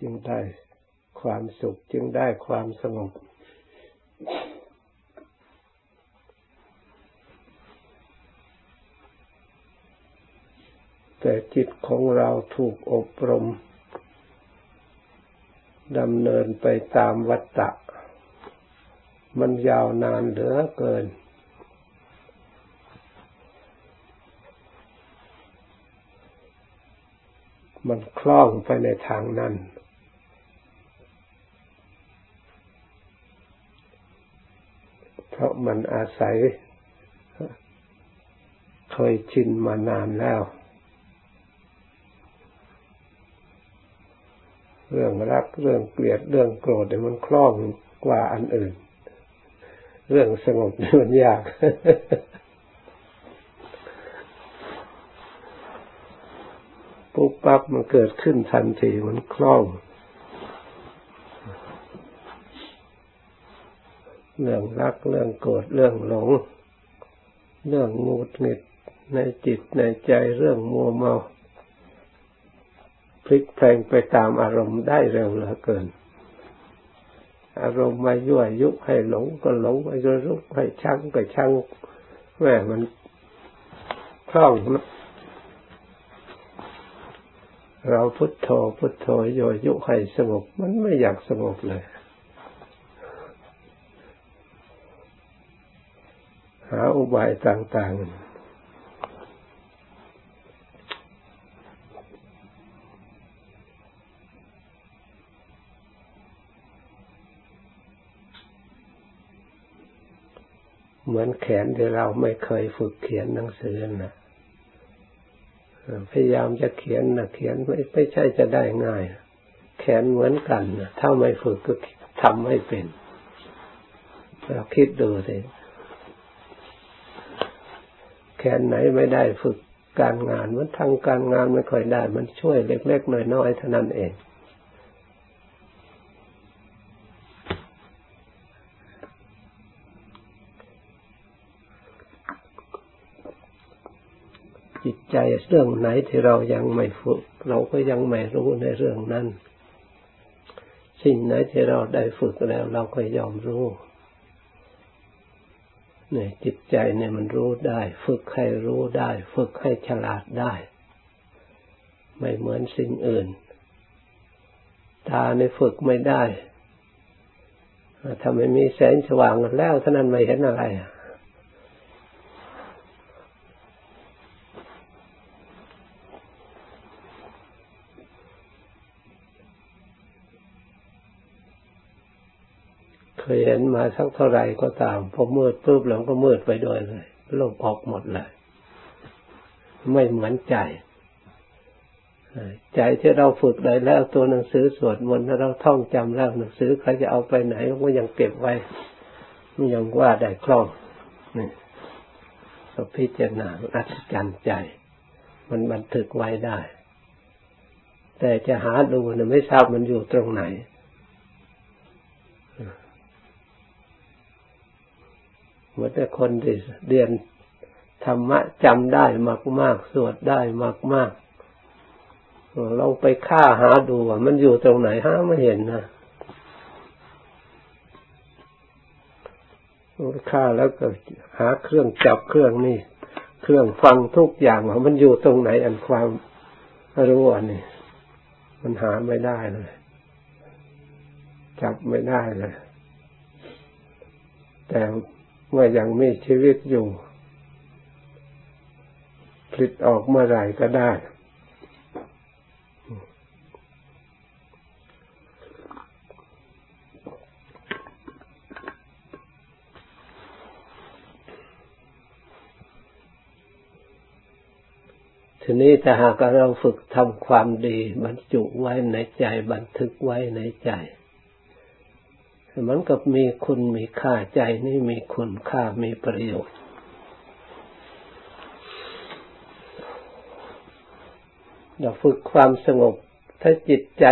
จึงได้ความสุขจึงได้ความสงบ แต่จิตของเราถูกอบรมดำเนินไปตามวัฏฏะมันยาวนานเหลือเกิน มันคล่องไปในทางนั้น เพราะมันอาศัย เคยชินมานานแล้ว เรื่องรักเรื่องเกลียดเรื่องโกรธเนี่ยมันคล่องกว่าอันอื่น เรื่องสงบมันยากปุ๊บปั๊บมันเกิดขึ้นทันทีมันคล่อง เรื่องรักเรื่องโกรธเรื่องหลง เรื่องงูดหงิดในจิตในใจเรื่องมัวเมาพลิกแปลงไปตามอารมณ์ได้เร็วเหลือเกิน อารมณ์มายั่วยุให้หลงก็หลงมายั่วยุให้ชังก็ชังแม่มันคล่องเราพุทโธพุทโธโยยุให้สงบมันไม่อยากสงบเลย หาอุบายต่าง ๆ เหมือนแขนที่เราไม่เคยฝึกเขียนหนังสือนะพยายามจะเขียนนะเขียนไม่ไม่ใช่จะได้ง่าย แขนเหมือนกันนะถ้าไม่ฝึกก็ทำไม่เป็นเราคิดดูสิ แขนไหนไม่ได้ฝึกการงานมันทางการงานไม่ค่อยได้ มันช่วยเล็กๆน้อยๆเท่านั้นเอง จิตใจเรื่องไหนที่เรายังไม่ฝึก เราก็ยังไม่รู้ในเรื่องนั้น สิ่งไหนที่เราได้ฝึกแล้ว เราก็ยอมรู้ เนี่ยจิตใจเนี่ยมันรู้ได้ ฝึกให้รู้ได้ ฝึกให้ฉลาดได้ ไม่เหมือนสิ่งอื่น ตาในฝึกไม่ได้ถ้าไม่มีแสงสว่างแล้วท่านั้นไม่เห็นอะไรอะเค ยเห็นมาสักเท่าไหร่ก็ตามพอมืดปุ๊บแล้วก็มืดไปด้วยเลยโลกออกหมดเลยไม่เหมือนใจใจที่เราฝึกได้แล้วตัวหนังสือสวดมนต์เราท่องจำแล้วหนังสือใครจะเอาไปไหนก็ยังเก็บไว้ยังว่าได้คล่องนี่ก็พิจารณาอัศจรรย์ใจ มันบันทึกไว้ได้ แต่จะหาดูนี่ยไม่ทราบมันอยู่ตรงไหน เหมือนแต่คนที่เรียนธรรมะจำได้มากมากสวดได้มากมากลองไปฆ่าหาดูว่ามันอยู่ตรงไหนหาไม่เห็นนะฆ่าแล้วก็หาเครื่องจับเครื่องนี่ เครื่องฟังทุกอย่างว่ามันอยู่ตรงไหนอันความรู้อันนี้มันหาไม่ได้เลย จับไม่ได้เลย แต่ เมื่อยังมีชีวิตอยู่ผลิตออกเมื่อไหร่ก็ได้ ทีนี้ถ้าหากเราฝึกทำความดี บรรจุไว้ในใจบันทึกไว้ในใจ มันกับมีคุณมีค่าใจนี่มีคุณค่ามีประโยชน์ เราฝึกความสงบ ถ้าจิตใจ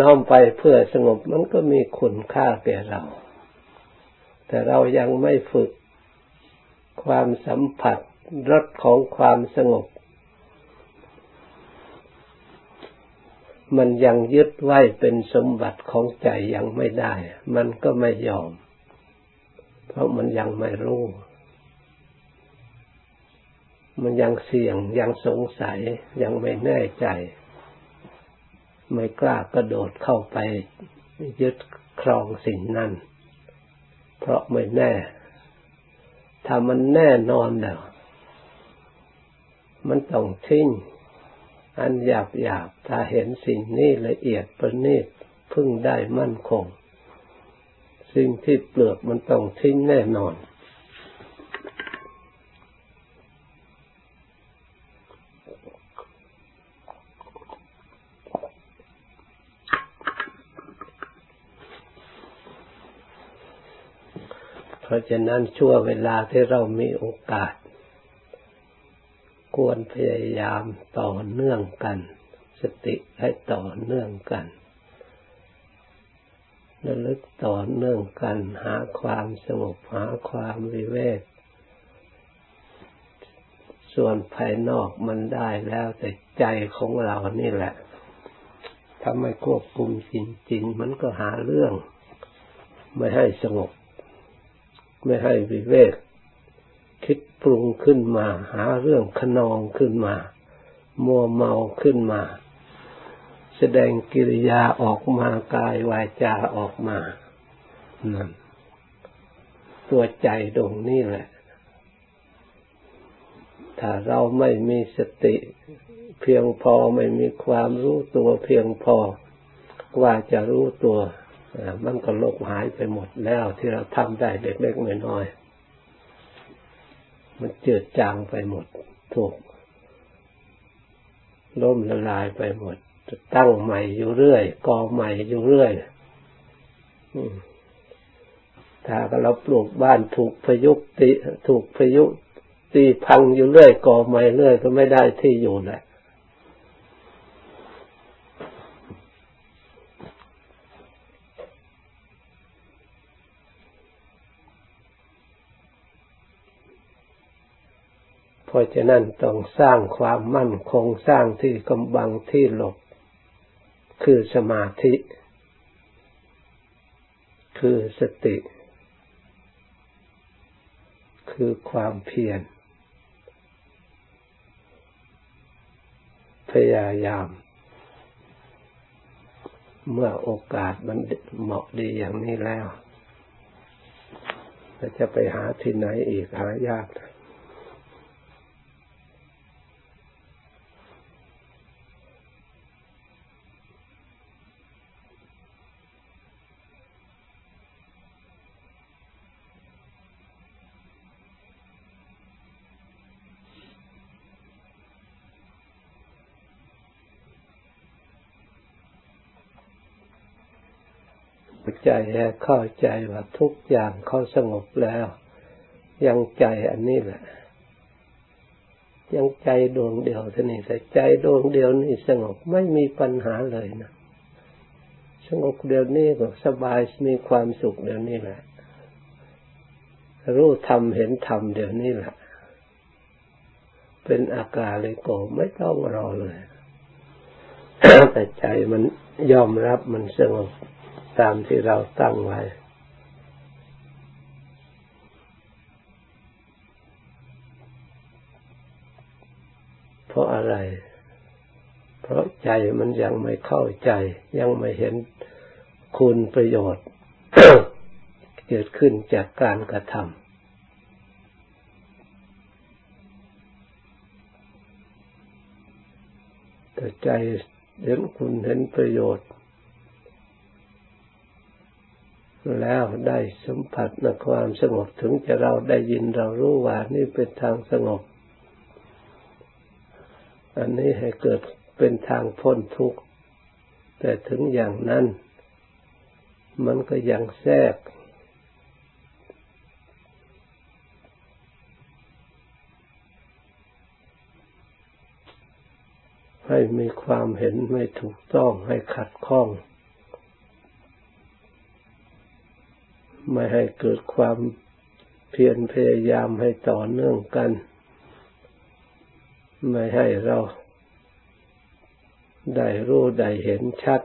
น้อมไปเพื่อสงบมันก็มีคุณค่าแก่เรา แต่เรายังไม่ฝึกความสัมผัสรสของความสงบ มันยังยึดไว้เป็นสมบัติของใจยังไม่ได้ มันก็ไม่ยอม เพราะมันยังไม่รู้ มันยังเสี่ยงยังสงสัย ยังไม่แน่ใจ ไม่กล้ากระโดดเข้าไป ยึดครองสิ่งนั้น เพราะไม่แน่ ถ้ามันแน่นอนแล้ว มันต้องทิ้ง อันหยาบหยาบถ้าเห็นสิ่งนี้ละเอียดประณีตพึ่งได้มั่นคง สิ่งที่เปลือกมันต้องทิ้งแน่นอน เพราะฉะนั้นชั่วเวลาที่เรามีโอกาส ควรพยายามต่อเนื่องกัน สติให้ต่อเนื่องกันระลึกต่อเนื่องกันหาความสงบหาความวิเวก ส่วนภายนอกมันได้แล้วแต่ใจของเรานี่แหละถ้าไม่ควบคุมจริง ๆ มันก็หาเรื่อง ไม่ให้สงบ ไม่ให้วิเวก คิดปรุงขึ้นมา หาเรื่องขนองขึ้นมา มัวเมาขึ้นมา แสดงกิริยาออกมากายวายจาออกมานั่นตัวใจตรงนี้แหละ ถ้าเราไม่มีสติเพียงพอไม่มีความรู้ตัวเพียงพอ ว่าจะรู้ตัว มันก็ลบหายไปหมดแล้วที่เราทำได้เล็กๆน้อยๆ มันเจือจางไปหมด ถูกล้มละลายไปหมดจะตั้งใหม่อยู่เรื่อยก่อใหม่อยู่เรื่อยถ้าเราปลูกบ้านถูกพายุติ ถูกพายุตีพังอยู่เรื่อยก่อใหม่เรื่อยก็ไม่ได้ที่อยู่แหละ ราะฉะนั้นต้องสร้างความมั่นคงสร้างที่กำบังที่หลบ คือสมาธิ คือสติ คือความเพียรพยายาม เมื่อโอกาสมันเหมาะดีอย่างนี้แล้วจะไปหาที่ไหนอีกหายากนะ ใจเข้าใจว่าทุกอย่างเขาสงบแล้ว ยังใจอันนี้แหละ ยังใจดวงเดียวเท่านี้แต่ใจดวงเดียวนี่สงบไม่มีปัญหาเลยนะสงบเดียวนี้ก็สบายมีความสุขเดียวนี้แหละรู้ธรรมเห็นธรรมเดียวนี้แหละ เป็นอากาศเลยโกไม่ต้องรอเลยแต่ใจมันยอมรับมันสงบ ตามที่เราตั้งไว้ เพราะอะไร เพราะใจมันยังไม่เข้าใจ ยังไม่เห็นคุณประโยชน์ เกิดขึ้นจากการกระทำแต่ใจเห็นคุณเห็นประโยชน์ แล้วได้สัมผัสในความสงบถึงจะเราได้ยินเรารู้ว่านี่เป็นทางสงบ อันนี้ให้เกิดเป็นทางพ้นทุกข์ แต่ถึงอย่างนั้น มันก็ยังแทรก ให้มีความเห็นไม่ถูกต้องให้ขัดข้อง ไม่ให้เกิดความเพียรพยายามให้ต่อเนื่องกัน ไม่ให้เราได้รู้ได้เห็นชัด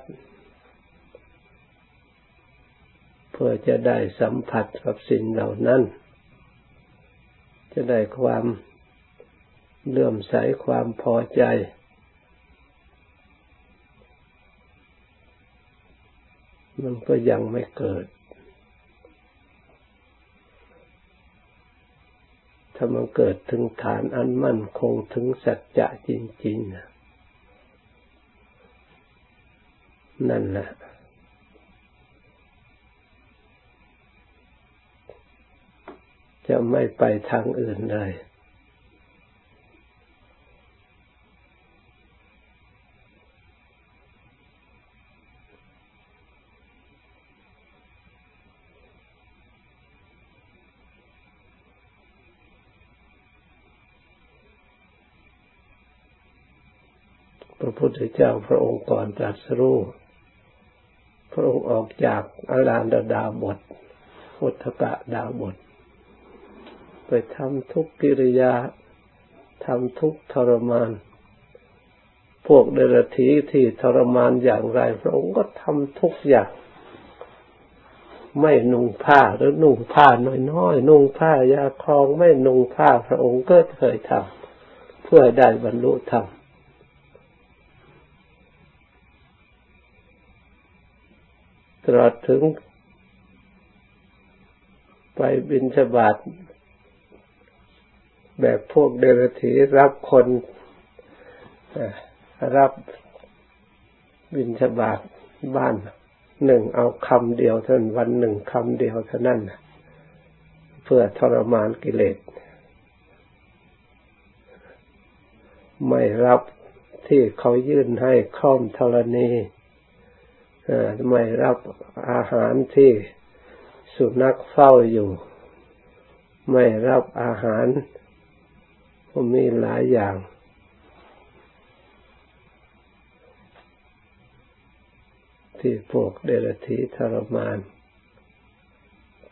เพื่อจะได้สัมผัสกับสิ่งเหล่านั้น จะได้ความเลื่อมใสความพอใจ มันก็ยังไม่เกิด ถ้ามันเกิดถึงฐานอันมั่นคงถึงสัจจะจริงๆ นั่นแหละจะไม่ไปทางอื่นเลย ธเจ้าพระองค์ก่อนตรัสรู้พระองค์ออกจากอาลานดาดาบทพุทธกะดาบท ไปทำทุกกิริยาทำทุกทรมาน พวกเดรัจฉีที่ทรมานอย่างไร พระองค์ก็ทำทุกอย่าง ไม่นุ่งผ้าหรือนุ่งผ้าน้อยๆนุ่งผ้ายาคลองไม่นุ่งผ้าพระองค์ก็เคยทำเพื่อได้บรรลุธรรม ตลอดถึงไปบินสบาทแบบพวกเดรัจฉีรับคนรับบินสบาทบ้านหนึ่งเอาคำเดียวเท่านั้นวันหนึ่งคำเดียวเท่านั้นเพื่อทรมานกิเลส ไม่รับที่เขายื่นให้ข้อมธรณี ไม่รับอาหารที่สุนัขเฝ้าอยู่ ไม่รับอาหารมีหลายอย่าง ที่พวกเดรัจฉีทรมาน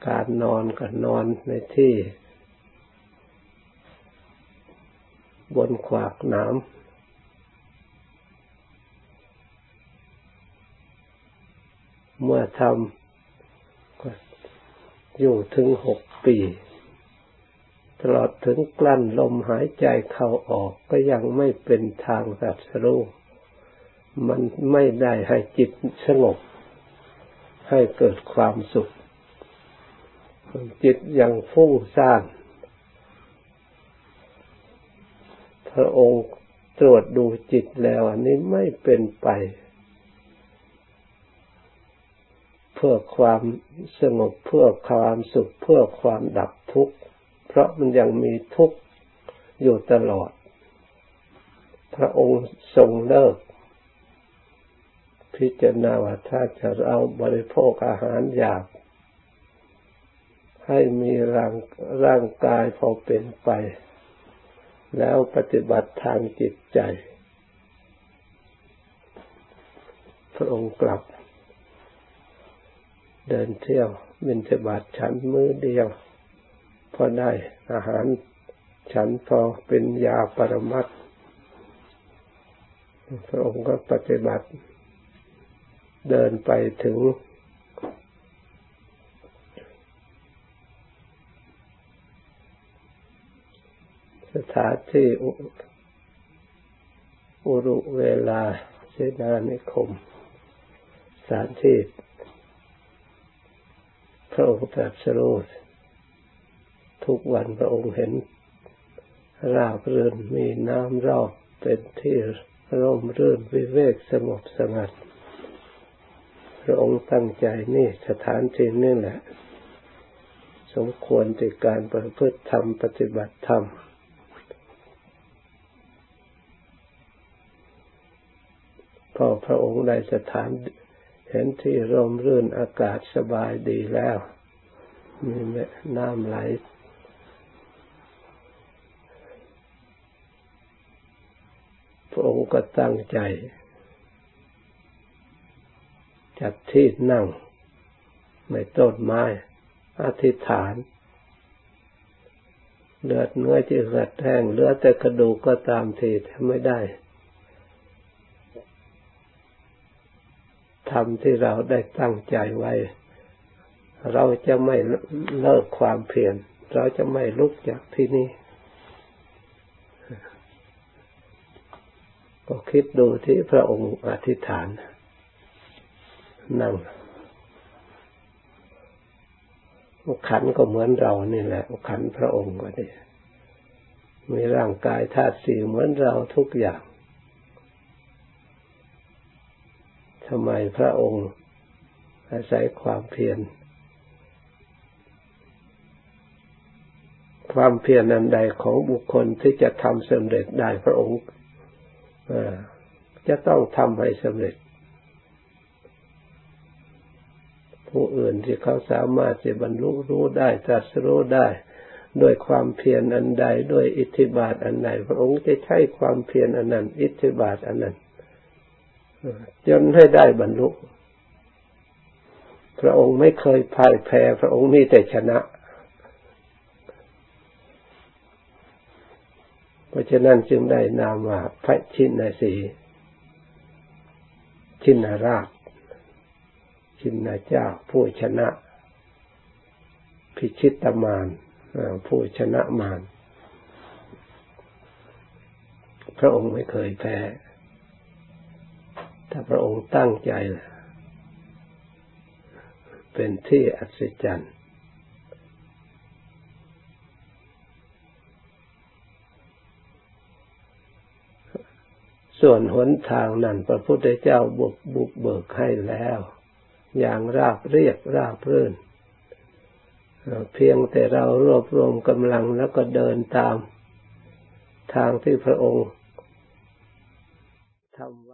การนอนก็นอนในที่ บนขวากน้ำ เมื่อทำอยู่ถึงหกปี ตลอดถึงกลั้นลมหายใจเข้าออกก็ยังไม่เป็นทางสัตรู้มันไม่ได้ให้จิตสงบ ให้เกิดความสุข จิตยังฟุ้งซ่านพระองค์ตรวจดูจิตแล้วอันนี้ไม่เป็นไป เพื่อความสงบเพื่อความสุขเพื่อความดับทุกข์ เพราะมันยังมีทุกข์อยู่ตลอด พระองค์ทรงเลิก พิจารณาว่าถ้าจะเอาบริโภคอาหารหยาบให้มีร่างร่างกายพอเป็นไป แล้วปฏิบัติทางจิตใจ พระองค์กลับ เดินเที่ยวบินบาตฉันมือเดียว พอได้อาหารฉันพอเป็นยาปรมัตพระองค์ก็ปฏิบัติ เดินไปถึง สถานที่อุรุเวลาเสนานิคมสถานที่ ระองค์ตรัสรู้ทุกวันพระองค์เห็นราบรื่นมีน้ำรอบเป็นที่ร่มรื่นวิเวกสงบสงัด พระองค์ตั้งใจนี่สถานที่นี่แหละ สมควรในการประพฤติธรรมปฏิบัติธรรม พอพระองค์ได้สถาน เห็นที่ร่มรื่นอากาศสบายดีแล้วมีแม่น้ำไหล พระองค์ก็ตั้งใจ จัดที่นั่งในต้นไม้ อธิษฐาน เลือดเนื้อที่เหือดแห้งเลือดแต่กระดูกก็ตามทีถ้าไม่ได้ รมที่เราได้ตั้งใจไว้ เราจะไม่เลิกความเพียรเราจะไม่ลุกจากที่นี่ ก็คิดดูที่พระองค์อธิษฐาน นั่งขันก็เหมือนเรานี่แหละขันพระองค์ก็ดีมีร่างกายธาตุสี่เหมือนเราทุกอย่าง ทำไมพระองค์อาศัยความเพียร ความเพียรนันใดของบุคคลที่จะทำสำเร็จได้พระองค์จะต้องทำให้สำเร็จ ผู้อื่นที่เขาสามารถจะบรรลุรู้ได้ตรัสรู้ได้ด้วยความเพียรอันใดด้วยอิทธิบาทอันใดพระองค์จะใช้ความเพียรอันนั้น อิทธิบาทอันนั้น จนให้ได้บรรลุ พระองค์ไม่เคยพ่ายแพ้ พระองค์มีแต่ชนะ เพราะฉะนั้นจึงได้นามว่าพระชินสีชินาราชชินาเจ้าผู้ชนะ พิชิตมานผู้ชนะมารพระองค์ไม่เคยแพ้ ถ้าพระองค์ตั้งใจเป็นที่อัศจรรย์ส่วนหนทางนั้นพระพุทธเจ้าบุกบุกเบิกให้แล้ว อย่างราบเรียบราบรื่น เพียงแต่เรารวบรวมกำลังแล้วก็เดินตาม ทางที่พระองค์ทำ